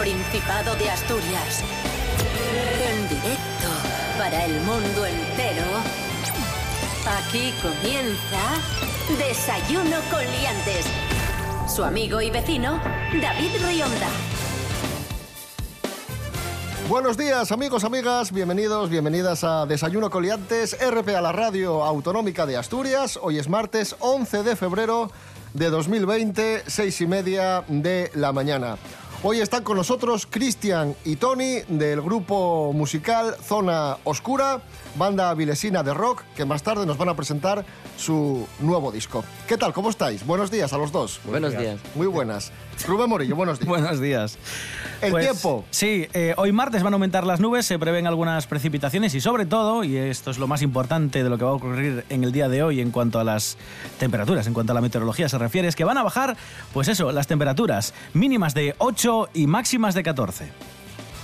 Principado de Asturias. En directo para el mundo entero. Aquí comienza Desayuno con Liantes. Su amigo y vecino, David Rionda. Buenos días, amigos, amigas. Bienvenidos, bienvenidas a Desayuno Coliantes, RP a la Radio Autonómica de Asturias. Hoy es martes 11 de febrero de 2020, seis y media de la mañana. Hoy están con nosotros Cristian y Tony del grupo musical Zona Oscura, banda vilesina de rock, que más tarde nos van a presentar su nuevo disco. ¿Qué tal? ¿Cómo estáis? Buenos días a los dos. Buenos días. Muy buenas. Rubén Morillo, buenos días. Buenos días. El Pues, tiempo. Sí, eh, hoy martes van a aumentar las nubes, se prevén algunas precipitaciones y sobre todo, y esto es lo más importante de lo que va a ocurrir en el día de hoy en cuanto a las temperaturas, en cuanto a la meteorología se refiere, es que van a bajar, pues eso, las temperaturas mínimas de 8 y máximas de 14.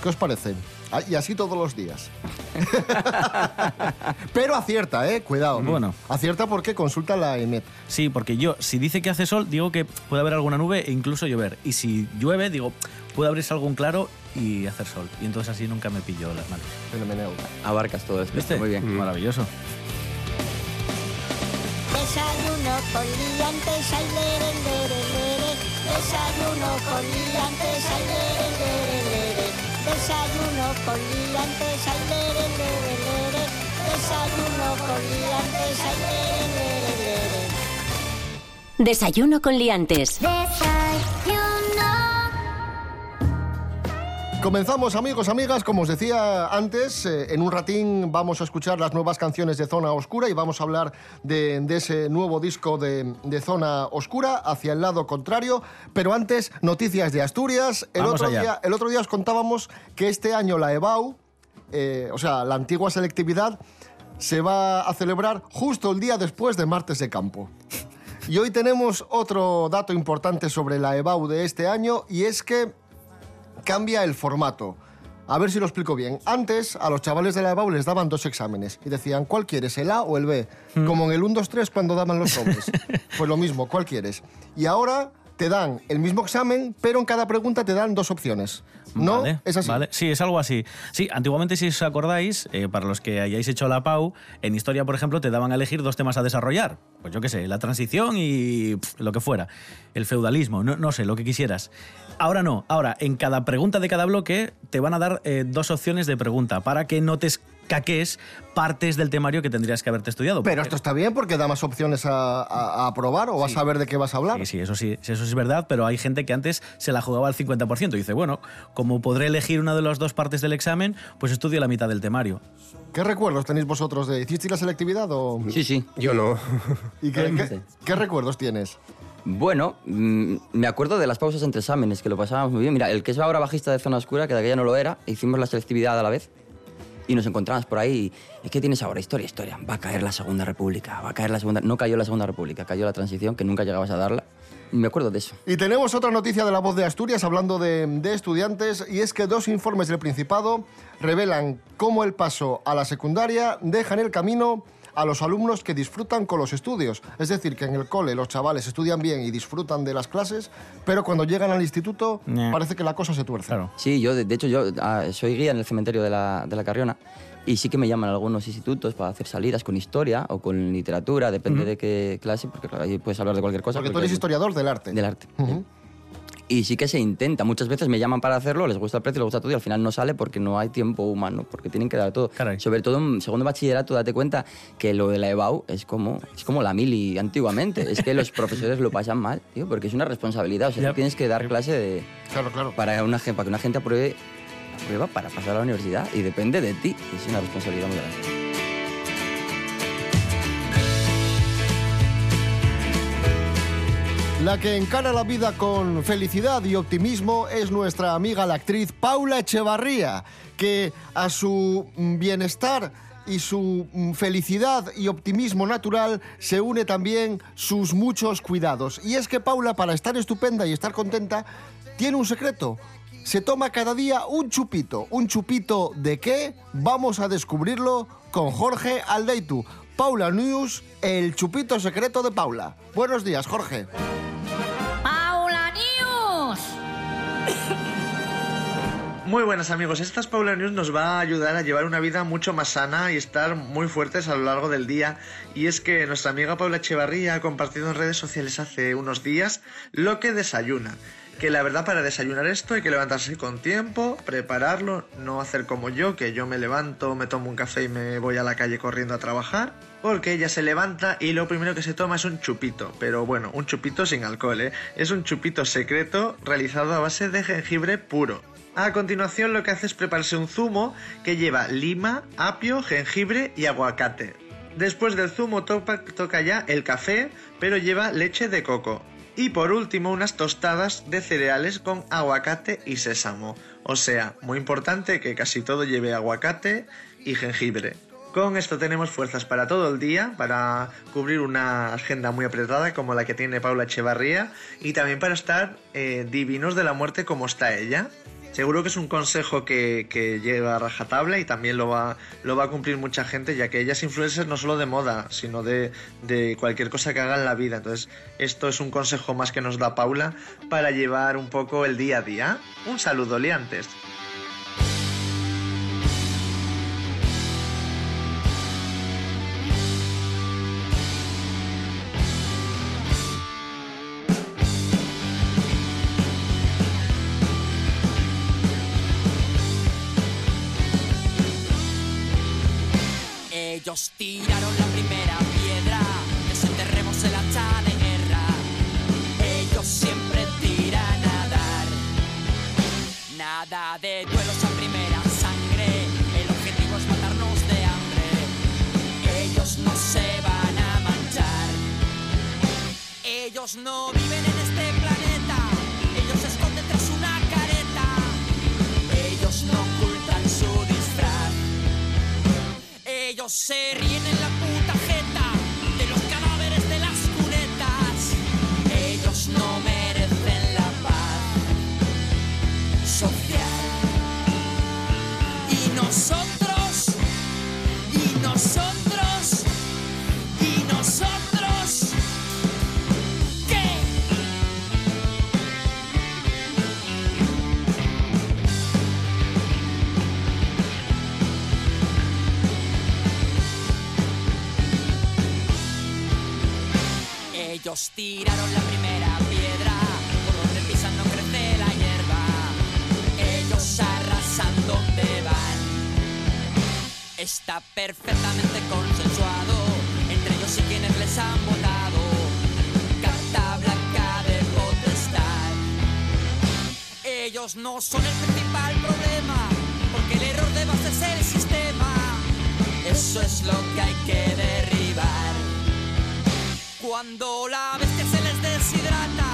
¿Qué os parece? Ah, Y así todos los días. Pero acierta, ¿eh? Cuidado. Bueno. Acierta porque consulta la EMET. Sí, porque yo, si dice que hace sol, digo que puede haber alguna nube e incluso llover. Y si llueve, digo, puede abrirse algún claro y hacer sol. Y entonces así nunca me pillo las manos. Fenomenal. Abarcas todo esto. ¿Viste? Muy bien. Maravilloso. Desayuno con liantes, ay, lere, lere, lere. Desayuno con liantes, ay, lere, lere, lere. Desayuno con liantes, ay, lere, lere, lere. Desayuno con liantes, ay, lere, lere, lere. Desayuno con liantes. Desayuno. Comenzamos amigos, amigas, como os decía antes, eh, en un ratín vamos a escuchar las nuevas canciones de Zona Oscura y vamos a hablar de, de ese nuevo disco de, de Zona Oscura hacia el lado contrario, pero antes noticias de Asturias. El, Vamos otro allá. día, el otro día os contábamos que este año la EBAU, eh, o sea, la antigua selectividad, se va a celebrar justo el día después de Martes de Campo. Y hoy tenemos otro dato importante sobre la EBAU de este año y es que cambia el formato. A ver si lo explico bien. Antes, a los chavales de la EBAU les daban dos exámenes y decían, ¿cuál quieres, el A o el B? Como en el 1, 2, 3 cuando daban los sobres. pues lo mismo, ¿cuál quieres? Y ahora te dan el mismo examen, pero en cada pregunta te dan dos opciones. ¿No? Vale, es así. vale. Sí, es algo así. Sí, antiguamente, si os acordáis, eh, para los que hayáis hecho la PAU, en historia, por ejemplo, te daban a elegir dos temas a desarrollar. Pues yo qué sé, la transición y lo que fuera. El feudalismo, no, no sé, lo que quisieras. Ahora no. Ahora, en cada pregunta de cada bloque te van a dar eh, dos opciones de pregunta para que no te escaques partes del temario que tendrías que haberte estudiado. Pero esto está bien porque da más opciones a, a- a aprobar o a saber de qué vas a hablar. Sí, sí, eso sí, eso sí es verdad, pero hay gente que antes se la jugaba al 50% y dice, bueno, como podré elegir una de las dos partes del examen, pues estudio la mitad del temario. ¿Qué recuerdos tenéis vosotros de hicisteis la selectividad o Sí, sí. Yo no. y qué, qué recuerdos tienes? Bueno, mm, me acuerdo de las pausas entre exámenes, que lo pasábamos muy bien. Mira, el que es ahora bajista de Zona Oscura, que de aquella no lo era, hicimos la selectividad a la vez y nos encontramos por ahí. ¿Y qué tienes ahora? Historia, historia. Va a caer la Segunda República, va a caer la Segunda... No cayó la Segunda República, cayó la transición, que nunca llegabas a darla. Me acuerdo de eso. Y tenemos otra noticia de la voz de Asturias hablando de, de estudiantes y es que dos informes del Principado revelan cómo el paso a la secundaria deja en el camino a los alumnos que disfrutan con los estudios. Es decir, que en el cole los chavales estudian bien y disfrutan de las clases, pero cuando llegan al instituto parece que la cosa se tuerce. Claro. Sí, yo, de, de hecho, yo ah, soy guía en el cementerio de la, de la Carriona y sí que me llaman a algunos institutos para hacer salidas con historia o con literatura, depende de qué clase, porque claro, ahí puedes hablar de cualquier cosa. Porque tú eres hay- historiador del arte. Del arte. Y sí que se intenta. Muchas veces me llaman para hacerlo, les gusta el precio, les gusta todo y al final no sale porque no hay tiempo humano, porque tienen que dar todo. Caray. Sobre todo en segundo bachillerato, date cuenta que lo de la EBAU es como, es como la mili antiguamente. es que los profesores lo pasan mal, tío, porque es una responsabilidad. O sea, Ya. tú tienes que dar clase de, Claro, claro. para, una, para que una gente apruebe, aprueba para pasar a la universidad y depende de ti. Es una responsabilidad muy grande. La que encara la vida con felicidad y optimismo es nuestra amiga la actriz Paula Echevarría, que a su bienestar y su felicidad y optimismo natural se une también sus muchos cuidados. Y es que Paula, para estar estupenda y estar contenta, tiene un secreto. Se toma cada día un chupito. ¿Un chupito de qué? Vamos a descubrirlo con Jorge Aldeitu. Paula News, el chupito secreto de Paula. Buenos días, Jorge. Muy buenas amigos, esta Paula News nos va a ayudar a llevar una vida mucho más sana y estar muy fuertes a lo largo del día. Y es que nuestra amiga Paula Echevarría ha compartido en redes sociales hace unos días lo que desayuna. Que la verdad para desayunar esto hay que levantarse con tiempo, prepararlo, no hacer como yo, que yo me levanto, me tomo un café y me voy a la calle corriendo a trabajar. Porque ella se levanta y lo primero que se toma es un chupito. Pero bueno, un chupito sin alcohol, ¿eh? Es un chupito secreto realizado a base de jengibre puro. A continuación lo que hace es prepararse un zumo que lleva lima, apio, jengibre y aguacate. Después del zumo toca ya el café, pero lleva leche de coco. Y por último unas tostadas de cereales con aguacate y sésamo. O sea, muy importante que casi todo lleve aguacate y jengibre. Con esto tenemos fuerzas para todo el día, para cubrir una agenda muy apretada como la que tiene Paula Echevarría y también para estar eh, divinos de la muerte como está ella. Seguro que es un consejo que, que llega a rajatabla y también lo va, lo va a cumplir mucha gente, ya que ella es no solo de moda, sino de, de cualquier cosa que haga en la vida. Entonces, esto es un consejo más que nos da Paula para llevar un poco el día a día. Un saludo, liantes. Ellos Ellos Tiraron la primera piedra, por donde pisan no crece la hierba. Ellos arrasan donde van. Está perfectamente consensuado entre ellos y quienes les han votado. Carta blanca de potestad. Ellos no son el principal problema, porque el error de base es el sistema. Eso es lo que hay que derribar. Cuando la bestia se les deshidrata,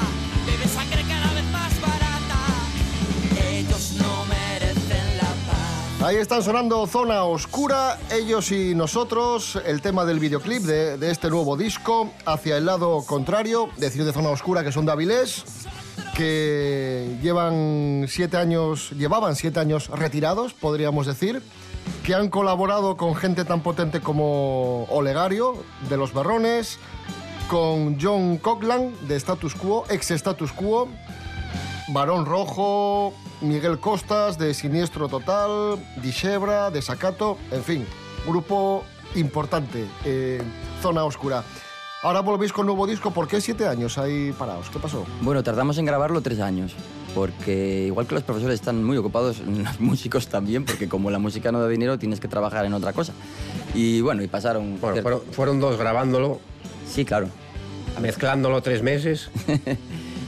bebe sangre cada vez más barata. Ellos no merecen la paz. Ahí están sonando Zona Oscura, ellos y nosotros, el tema del videoclip de, de este nuevo disco, hacia el lado contrario, decir de Zona Oscura que son de Avilés, que llevan siete años, llevaban siete años retirados, podríamos decir, que han colaborado con gente tan potente como Olegario, de Los Berrones, con John Coughlin, de Status Quo, ex Status Quo, Barón Rojo, Miguel Costas de Siniestro Total, Dishebra, de Sacato, en fin, grupo importante, eh, Zona Oscura. Ahora volvéis con nuevo disco, ¿por qué siete años ahí parados? ¿Qué pasó? Bueno, tardamos en grabarlo tres años, porque igual que los profesores están muy ocupados, los músicos también, porque como la música no da dinero, tienes que trabajar en otra cosa. Y bueno, y pasaron... Bueno, fueron, fueron dos grabándolo, Sí, claro. mezclándolo tres meses.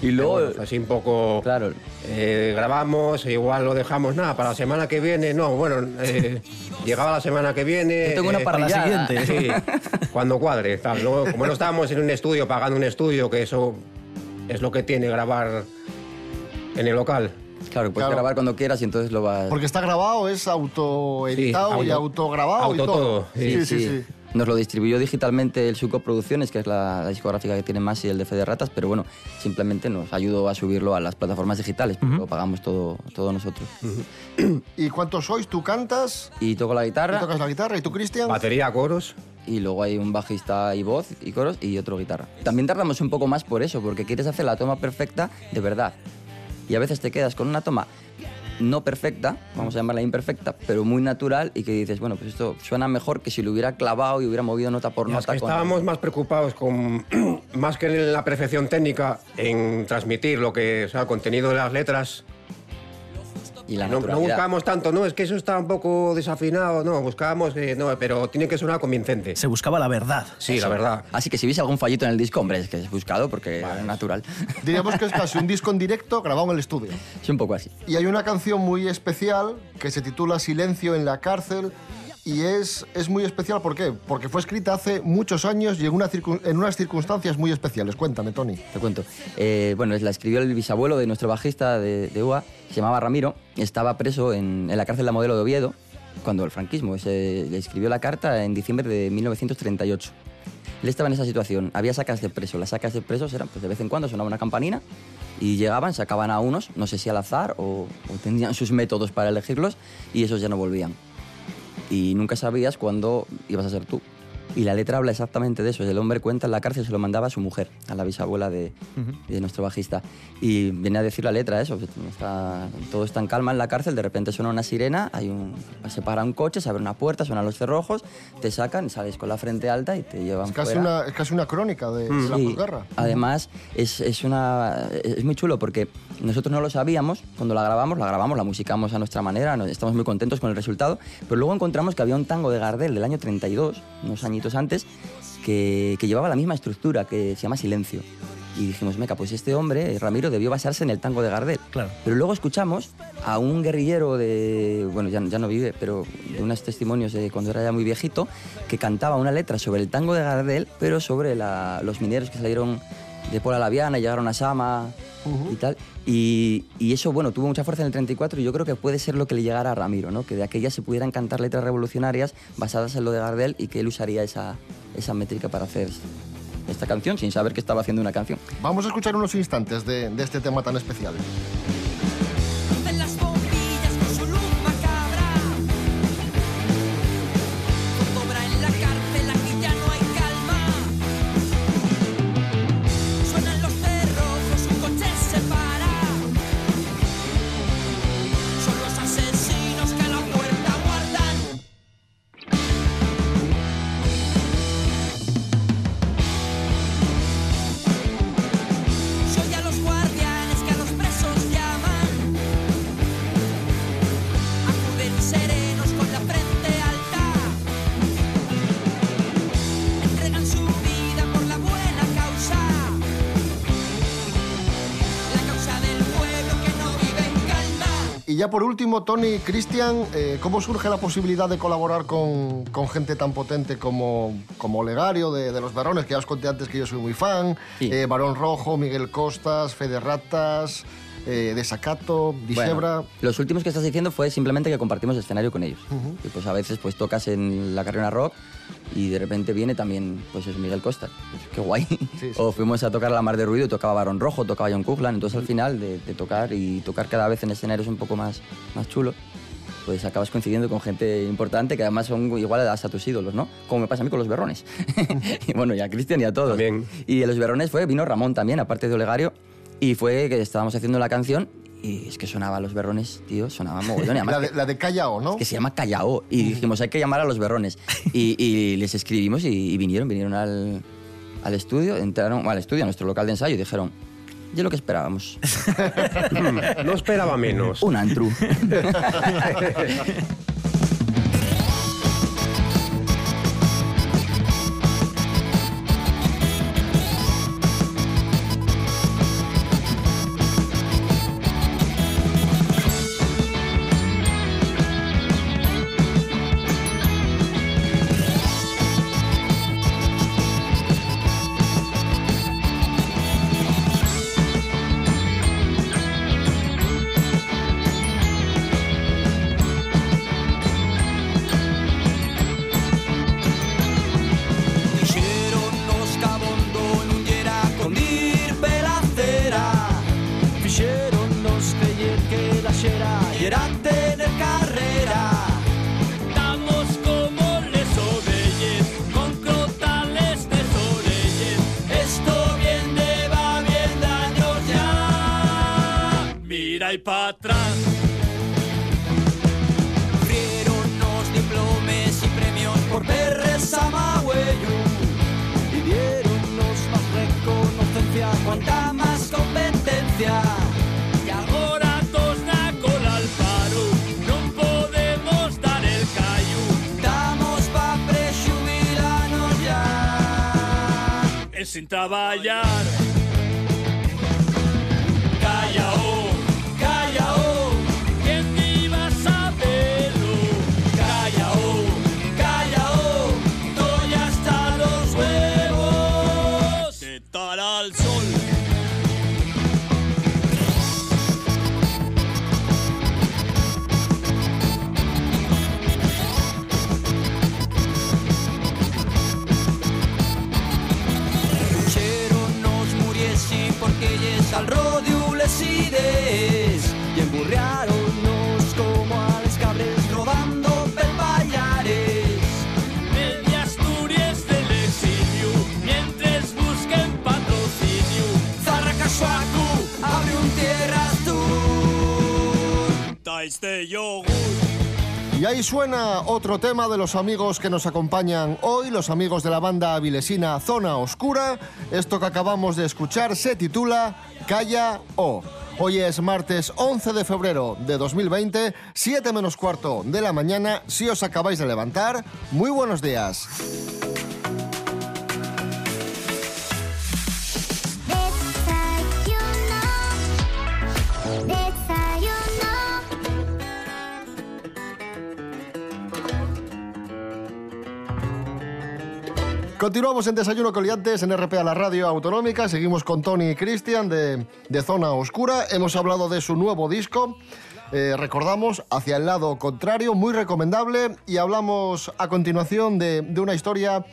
Y luego... Bueno, así un poco. Claro. eh, grabamos, igual lo dejamos nada para la semana que viene. No, bueno, eh, llegaba la semana que viene. Yo tengo una eh, para la siguiente. Sí, cuando cuadre. tal. Luego, como no estábamos en un estudio, pagando un estudio, que eso es lo que tiene grabar en el local. Claro, puedes Claro. grabar cuando quieras y entonces lo vas... Porque está grabado, es autoeditado Sí, y auto- autograbado y auto todo. todo, Sí, sí, sí. Nos lo distribuyó digitalmente el Suco Producciones, que es la, la discográfica que tiene más y el de Fede Ratas, pero bueno, simplemente nos ayudó a subirlo a las plataformas digitales, porque lo pagamos todo, todo nosotros. ¿Y cuántos sois? ¿Tú cantas? Y toco la ¿Tú guitarra, tocas la guitarra? ¿Y tú, Cristian? Batería, coros. y luego hay un bajista y voz y coros y otro guitarra. También tardamos un poco más por eso, porque quieres hacer la toma perfecta de verdad. Y a veces te quedas con una toma no perfecta, vamos a llamarla imperfecta, pero muy natural y que dices, bueno, pues esto suena mejor que si lo hubiera clavado y hubiera movido nota por es nota. con- estábamos más preocupados con, más que en la perfección técnica, en transmitir lo que, o sea, el contenido de las letras. Y la No, no buscábamos tanto, no, es que eso está un poco desafinado, no, buscábamos que no, pero tiene que sonar convincente. Se buscaba la verdad. Sí, la verdad. Así que si veis algún fallito en el disco, hombre, es que es buscado porque es natural. Diríamos que es casi un disco en directo grabado en el estudio. es un poco así. Y hay una canción muy especial que se titula Silencio en la cárcel. Y es, es muy especial, ¿por qué? Porque fue escrita hace muchos años y en, una en unas circunstancias muy especiales. Cuéntame, Tony. Te cuento. Eh, bueno, la escribió el bisabuelo de nuestro bajista de, de UA, se llamaba Ramiro, estaba preso en, la cárcel de la Modelo de Oviedo, cuando el franquismo, se, le escribió la carta en diciembre de 1938. Él estaba en esa situación, había sacas de preso, las sacas de presos eran, pues de vez en cuando sonaba una campanina y llegaban, sacaban a unos, no sé si al azar o tenían sus métodos para elegirlos y esos ya no volvían. Y nunca sabías cuándo ibas a ser tú. Y la letra habla exactamente de eso. El hombre cuenta en la cárcel, se lo mandaba a su mujer, a la bisabuela de, de nuestro bajista. Y viene a decir la letra eso. está- todo está en calma en la cárcel, de repente suena una sirena, hay un, se para un coche, se abre una puerta, suenan los cerrojos, te sacan, sales con la frente alta y te llevan Es casi, fuera. una, es casi una crónica de, de la Sí, posguerra. Además, es, es, una, es muy chulo porque nosotros no lo sabíamos cuando la grabamos, la grabamos, la musicamos a nuestra manera, estamos muy contentos con el resultado, pero luego encontramos que había un tango de Gardel del año 32, unos añitos antes, que, que llevaba la misma estructura, que se llama Silencio. Y dijimos, meca, pues este hombre, Ramiro, debió basarse en el tango de Gardel. Claro. Pero luego escuchamos a un guerrillero de, bueno, ya, ya no vive, pero de unos testimonios de cuando era ya muy viejito, que cantaba una letra sobre el tango de Gardel, pero sobre la- los mineros que salieron de Pola Laviana y llegaron a Sama y tal. Y, y eso, bueno, tuvo mucha fuerza en el 34 y yo creo que puede ser lo que le llegara a Ramiro, ¿no? Que de aquellas se pudieran cantar letras revolucionarias basadas en lo de Gardel y que él usaría esa, esa métrica para hacer esta canción sin saber que estaba haciendo una canción. Vamos a escuchar unos instantes de, de este tema tan especial. Y ya por último, Tony, Cristian, eh, ¿cómo surge la posibilidad de colaborar con, con gente tan potente como, como Olegario de, de Los Varones, que ya os conté antes que yo soy muy fan, Sí. eh, Barón Rojo, Miguel Costas, Fede Ratas, eh, Desacato, Disebra... Bueno, los últimos que estás diciendo fue simplemente que compartimos escenario con ellos. Y pues a veces pues tocas en la carrera rock y de repente viene también pues es Miguel Costa. Qué guay. sí. O fuimos a tocar a la Mar de Ruido tocaba Barón Rojo, tocaba John Coughlin. Entonces al final de, de tocar y tocar cada vez en escenarios un poco más, más chulo, pues acabas coincidiendo con gente importante que además son igual hasta tus ídolos, ¿no? Como me pasa a mí con los Berrones. y bueno, y a Cristian y a todos. También. Y de los Berrones fue, vino Ramón también, aparte de Olegario, y fue que estábamos haciendo la canción y es que sonaba los berrones, tío, sonaba mogollón. La de, la de Callao, ¿no? que se llama Callao. Y dijimos, hay que llamar a los berrones. Y, y les escribimos y, y vinieron, vinieron al, al estudio, entraron bueno, al estudio, a nuestro local de ensayo, y dijeron, ya lo que esperábamos, No esperaba menos. un antru. Fixéronnos creyer que la xera era tener carrera. Damos como les ovelles con crotales de Esto viene va bien de años ya. Mira y pa' atrás sin traballar. Calla, oh, calla, oh, ¿quién iba a saberlo? Calla, oh, calla, oh, estoy hasta los huevos de estar al sol. Y ahí suena otro tema de los amigos que nos acompañan hoy, los amigos de la banda avilesina Zona Oscura. Esto que acabamos de escuchar se titula Calla O. Hoy es martes 11 de febrero de 2020, 7 menos cuarto de la mañana. Si os acabáis de levantar, muy buenos días. Continuamos en Desayuno Coliantes en RPA, la radio autonómica. Seguimos con Tony y Cristian de, de Zona Oscura. Hemos hablado de su nuevo disco. Eh, recordamos Hacia el lado contrario, muy recomendable. Y hablamos a continuación de, de una historia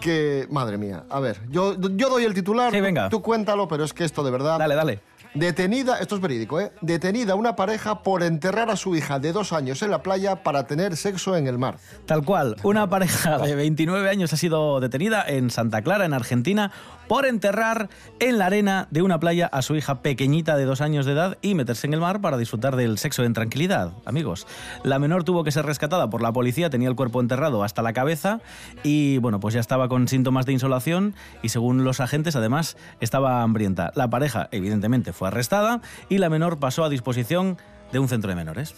que. Madre mía, a ver, yo, yo doy el titular. Sí, venga. Tú cuéntalo, pero es que esto de verdad. Dale, dale. Detenida, esto es verídico, ¿eh? Detenida una pareja por enterrar a su hija de dos años en la playa para tener sexo en el mar. Tal cual, una pareja de 29 años ha sido detenida en Santa Clara, en Argentina, por enterrar en la arena de una playa a su hija pequeñita de dos años de edad y meterse en el mar para disfrutar del sexo en tranquilidad, amigos. La menor tuvo que ser rescatada por la policía, tenía el cuerpo enterrado hasta la cabeza y, bueno, pues ya estaba con síntomas de insolación y, según los agentes, además, estaba hambrienta. La pareja, evidentemente, fue arrestada y la menor pasó a disposición de un centro de menores.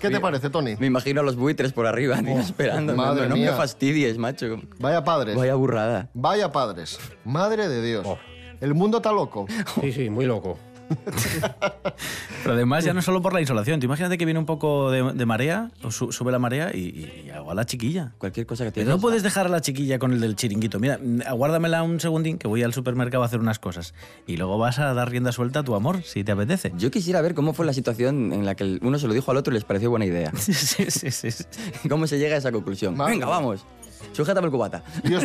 ¿Qué te parece, Tony? Me imagino a los buitres por arriba, tío, esperando. Madre no, no me fastidies, macho. Vaya padres. Vaya burrada. Vaya padres. Madre de Dios. El mundo está loco. Sí, sí, muy loco. Pero además ya no solo por la insolación. Tú imagínate que viene un poco de, de marea, o su- sube la marea y, y hago a la chiquilla. Cualquier cosa que te Pero no puedes dejar a la chiquilla con el del chiringuito. Mira, mm, aguárdamela un segundín que voy al supermercado a hacer unas cosas. Y luego vas a dar rienda suelta a tu amor, si te apetece. Yo quisiera ver cómo fue la situación en la que uno se lo dijo al otro y les pareció buena idea. Sí, sí, sí. ¿Cómo se llega a esa conclusión? Venga, vamos. Sujétame el cubata. Dios.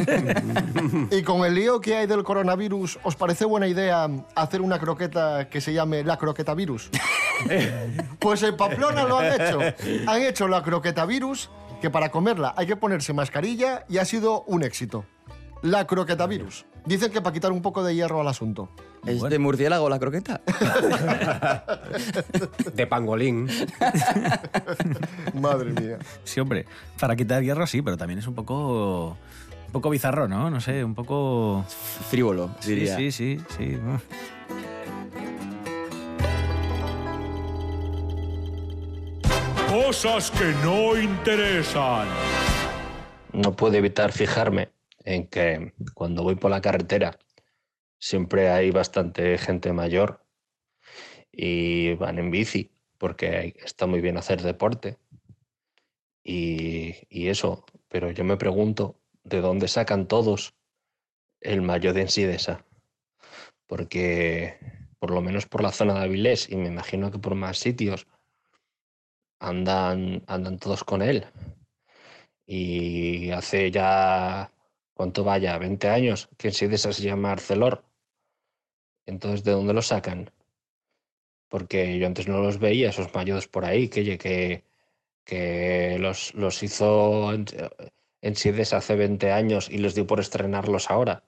y con el lío que hay del coronavirus, ¿os parece buena idea hacer una croqueta que se llame la croqueta virus? pues en Pamplona lo han hecho. Han hecho la croqueta virus, que para comerla hay que ponerse mascarilla y ha sido un éxito. La croqueta virus. Dicen que para quitar un poco de hierro al asunto. ¿Es de murciélago la croqueta? De pangolín. Madre mía. Sí, hombre, para quitar hierro sí, pero también es un poco... Un poco bizarro, ¿no? No sé, un poco... Frívolo, Sí, diría. sí, sí, sí. Cosas que no interesan. no puedo evitar fijarme en que cuando voy por la carretera siempre hay bastante gente mayor y van en bici porque está muy bien hacer deporte y, y eso, pero yo me pregunto de dónde sacan todos el mayo de Ensidesa, porque por lo menos por la zona de Avilés y me imagino que por más sitios andan, andan todos con él. Y hace ya, ¿cuánto vaya? ¿20 años? Que en Sidesa se llama Arcelor. Entonces, ¿de dónde lo sacan? Porque yo antes no los veía, esos mayores por ahí, que, que, que los, los hizo en, en hace 20 años y les dio por estrenarlos ahora.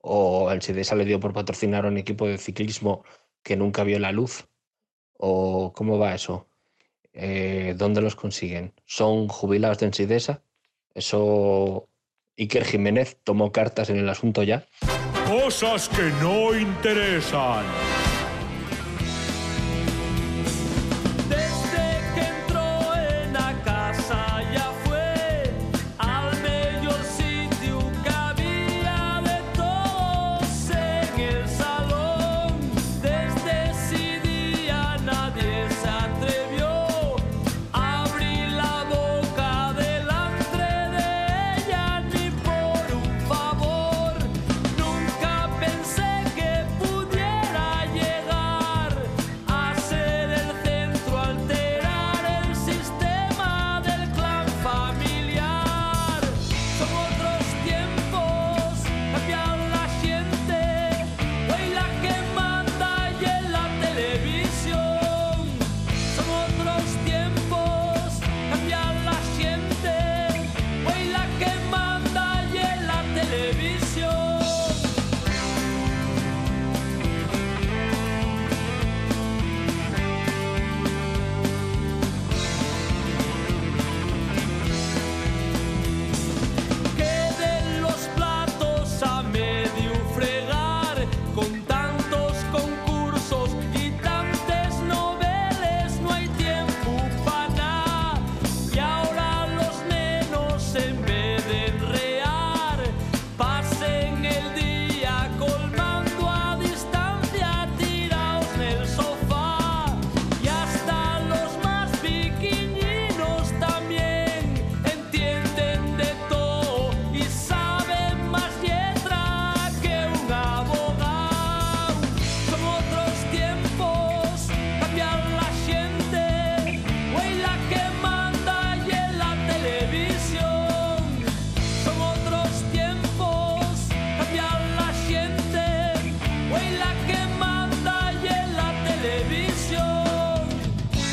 O en Sidesa le dio por patrocinar a un equipo de ciclismo que nunca vio la luz. ¿O cómo va eso? Eh, ¿Dónde los consiguen? ¿Son jubilados de Ensidesa? ¿Eso Iker Jiménez tomó cartas en el asunto ya? Cosas que no interesan.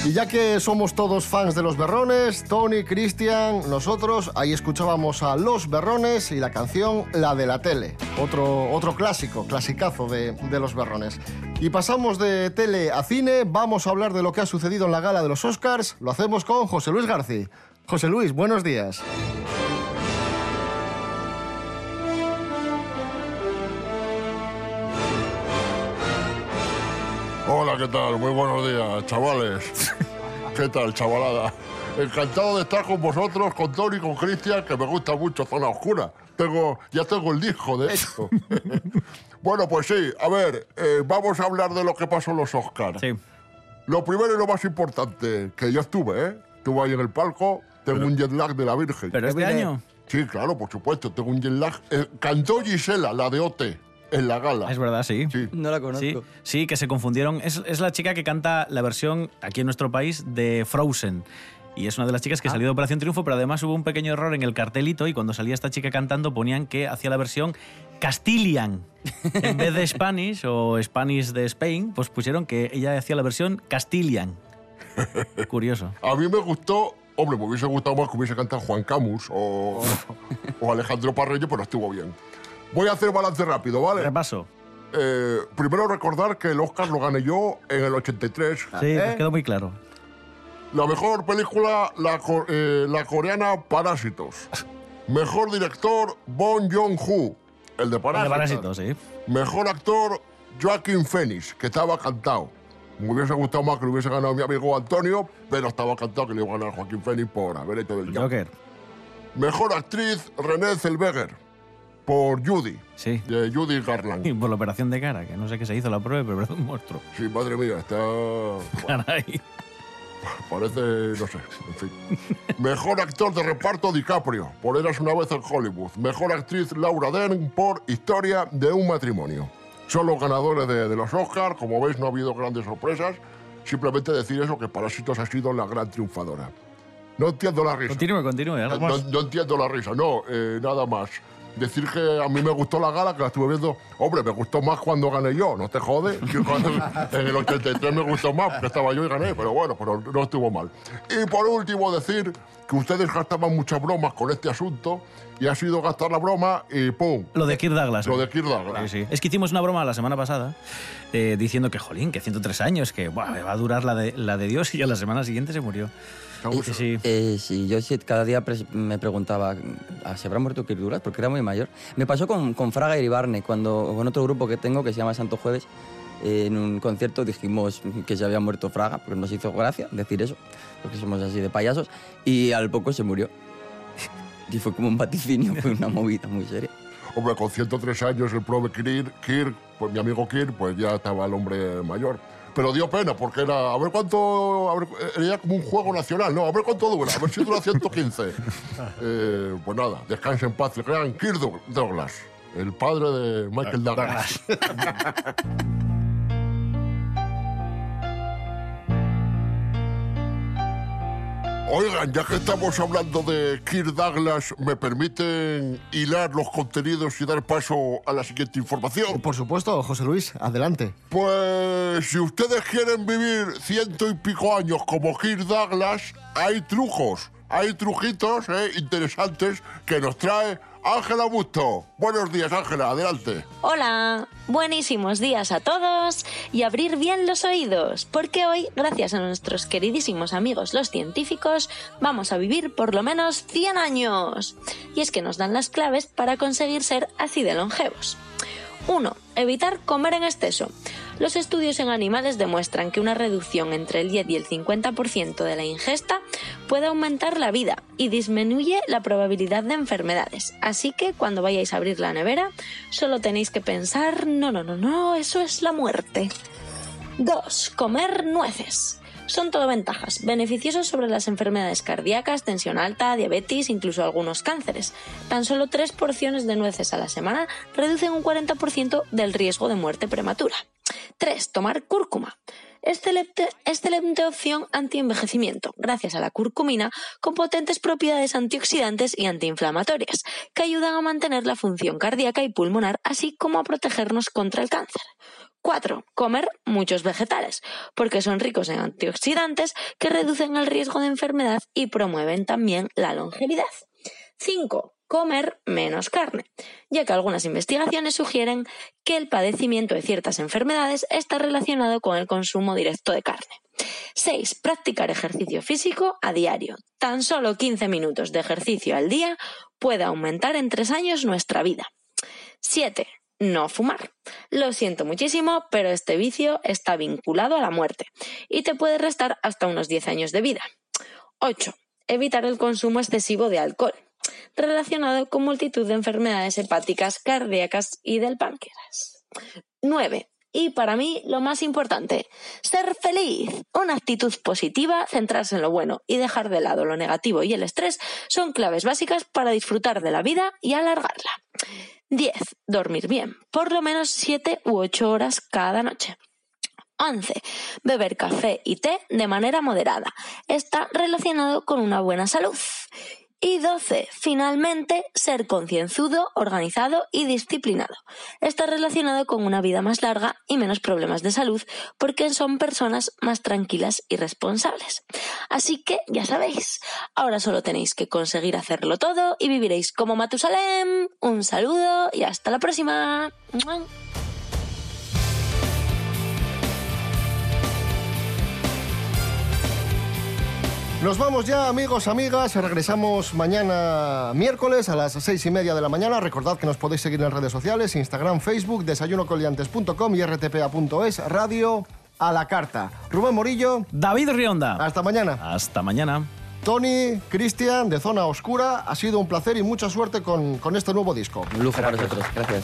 Y ya que somos todos fans de los berrones, Tony, Cristian, nosotros, ahí escuchábamos a Los Berrones y la canción La de la tele. Otro, otro clásico, clasicazo de, de los berrones. Y pasamos de tele a cine, vamos a hablar de lo que ha sucedido en la gala de los Oscars. Lo hacemos con José Luis García. José Luis, buenos días. ¿Qué tal? Muy buenos días, chavales. ¿Qué tal, chavalada? Encantado de estar con vosotros, con Tony y con Cristian, que me gusta mucho Zona Oscura. Tengo, ya tengo el disco de eso. bueno, pues sí, a ver, eh, vamos a hablar de lo que pasó en los Oscars. Sí. Lo primero y lo más importante, que yo estuve, ¿eh? Estuve ahí en el palco, tengo un jet lag de la Virgen. ¿Pero este año? Sí, claro, por supuesto, tengo un jet lag. Eh, cantó Gisela, la de OT, en la gala. Es verdad, sí. No la conozco. Sí, sí, que se confundieron. Es, es la chica que canta la versión aquí en nuestro país de Frozen. Y es una de las chicas que salió de Operación Triunfo, pero además hubo un pequeño error en el cartelito y cuando salía esta chica cantando ponían que hacía la versión Castilian. En vez de Spanish o Spanish de Spain, pues pusieron que ella hacía la versión Castilian. Curioso. A mí me gustó, hombre, me hubiese gustado más que hubiese cantado Juan Camus o, o Alejandro Parreño, pero estuvo bien. Voy a hacer balance rápido, ¿vale? Repaso. Eh, primero recordar que el Oscar lo gané yo en el 83. Sí, ¿eh? nos quedó muy claro. La mejor película, la, eh, la coreana Parásitos. Mejor director, Bon Joon-ho, el de El Parásitos. de Parásitos, sí. Mejor actor, Joaquín Phoenix, que estaba cantado. Me hubiese gustado más que lo hubiese ganado mi amigo Antonio, pero estaba cantado que le iba a ganar Joaquín Phoenix por haber hecho del Joker. Joker. Mejor actriz, Renée Zellweger, por Judy, Sí. de Judy Garland. Y por la operación de cara, que no sé qué se hizo la prueba, pero parece un monstruo. Sí, madre mía, está... Caray. Parece, no sé, en fin. Mejor actor de reparto DiCaprio, por Eras una vez en Hollywood. Mejor actriz Laura Dern por Historia de un matrimonio. Son los ganadores de, de los Oscars. Como veis, no ha habido grandes sorpresas. Simplemente decir eso, que Parásitos ha sido la gran triunfadora. No entiendo la risa. Continúe, continúe. No, vamos. no entiendo la risa, no, eh, nada más. Decir que a mí me gustó la gala, que la estuve viendo. Hombre, me gustó más cuando gané yo, no te jode. Que cuando- en el 83 me gustó más, porque estaba yo y gané, pero bueno, pero no estuvo mal. Y por último, decir que ustedes gastaban muchas bromas con este asunto y ha sido gastar la broma y ¡pum! Lo de Kirk Douglas. Lo de Kirk Douglas. Sí, sí. Es que hicimos una broma la semana pasada eh, diciendo que, jolín, que 103 años, que buah, va a durar la de, la de Dios y a la semana siguiente se murió. Sí, eh, sí, yo cada día me preguntaba, ¿ah, ¿se habrá muerto Kirk Douglas? Porque era muy mayor. Me pasó con, con Fraga y Iribarne, cuando, con otro grupo que tengo que se llama Santo Jueves. eh, en un concierto dijimos que se había muerto Fraga, porque nos hizo gracia decir eso, porque somos así de payasos, y al poco se murió. Y fue como un vaticinio, fue una movida muy seria. Hombre, con 103 años el prove Kirk, Kirk, pues mi amigo Kirk, pues ya estaba el hombre mayor. Pero dio pena, porque era, a ver cuánto, a ver, era como un juego nacional, ¿no? A ver cuánto dura, a ver si dura 115. Eh, pues nada, descanse en paz, el gran Kirk Douglas, el padre de Michael Douglas. Oigan, ya que estamos hablando de Kirk Douglas, ¿me permiten hilar los contenidos y dar paso a la siguiente información? Por supuesto, José Luis, adelante. Pues si ustedes quieren vivir ciento y pico años como Kirk Douglas, hay trucos, hay trujitos eh, interesantes que nos trae Ángela Busto. Buenos días, Ángela, adelante. Hola, buenísimos días a todos y abrir bien los oídos, porque hoy, gracias a nuestros queridísimos amigos los científicos, vamos a vivir por lo menos 100 años. Y es que nos dan las claves para conseguir ser así de longevos. 1. Evitar comer en exceso. Los estudios en animales demuestran que una reducción entre el 10 y el 50% de la ingesta puede aumentar la vida y disminuye la probabilidad de enfermedades. Así que cuando vayáis a abrir la nevera, solo tenéis que pensar, no, no, no, no, eso es la muerte. 2. Comer nueces. Son todo ventajas, beneficiosos sobre las enfermedades cardíacas, tensión alta, diabetes, incluso algunos cánceres. Tan solo tres porciones de nueces a la semana reducen un 40% del riesgo de muerte prematura. 3. Tomar cúrcuma. Excelente, excelente opción antienvejecimiento, gracias a la curcumina con potentes propiedades antioxidantes y antiinflamatorias, que ayudan a mantener la función cardíaca y pulmonar, así como a protegernos contra el cáncer. 4. Comer muchos vegetales, porque son ricos en antioxidantes que reducen el riesgo de enfermedad y promueven también la longevidad. 5. Comer menos carne, ya que algunas investigaciones sugieren que el padecimiento de ciertas enfermedades está relacionado con el consumo directo de carne. 6. Practicar ejercicio físico a diario. Tan solo 15 minutos de ejercicio al día puede aumentar en 3 años nuestra vida. 7. No fumar. Lo siento muchísimo, pero este vicio está vinculado a la muerte y te puede restar hasta unos 10 años de vida. 8. Evitar el consumo excesivo de alcohol, relacionado con multitud de enfermedades hepáticas, cardíacas y del páncreas. 9. Y para mí, lo más importante, ser feliz. Una actitud positiva, centrarse en lo bueno y dejar de lado lo negativo y el estrés son claves básicas para disfrutar de la vida y alargarla. 10. Dormir bien, por lo menos 7 u 8 horas cada noche. 11. Beber café y té de manera moderada. Está relacionado con una buena salud. Y 12. Finalmente, ser concienzudo, organizado y disciplinado. Está relacionado con una vida más larga y menos problemas de salud porque son personas más tranquilas y responsables. Así que, ya sabéis, ahora solo tenéis que conseguir hacerlo todo y viviréis como Matusalem. Un saludo y hasta la próxima. Nos vamos ya, amigos, amigas. Regresamos mañana miércoles a las seis y media de la mañana. Recordad que nos podéis seguir en redes sociales, Instagram, Facebook, desayunocoliantes.com y rtpa.es, radio a la carta. Rubén Morillo. David Rionda. Hasta mañana. Hasta mañana. Tony, Cristian, de Zona Oscura, ha sido un placer y mucha suerte con, con este nuevo disco. Un lujo para nosotros. Gracias.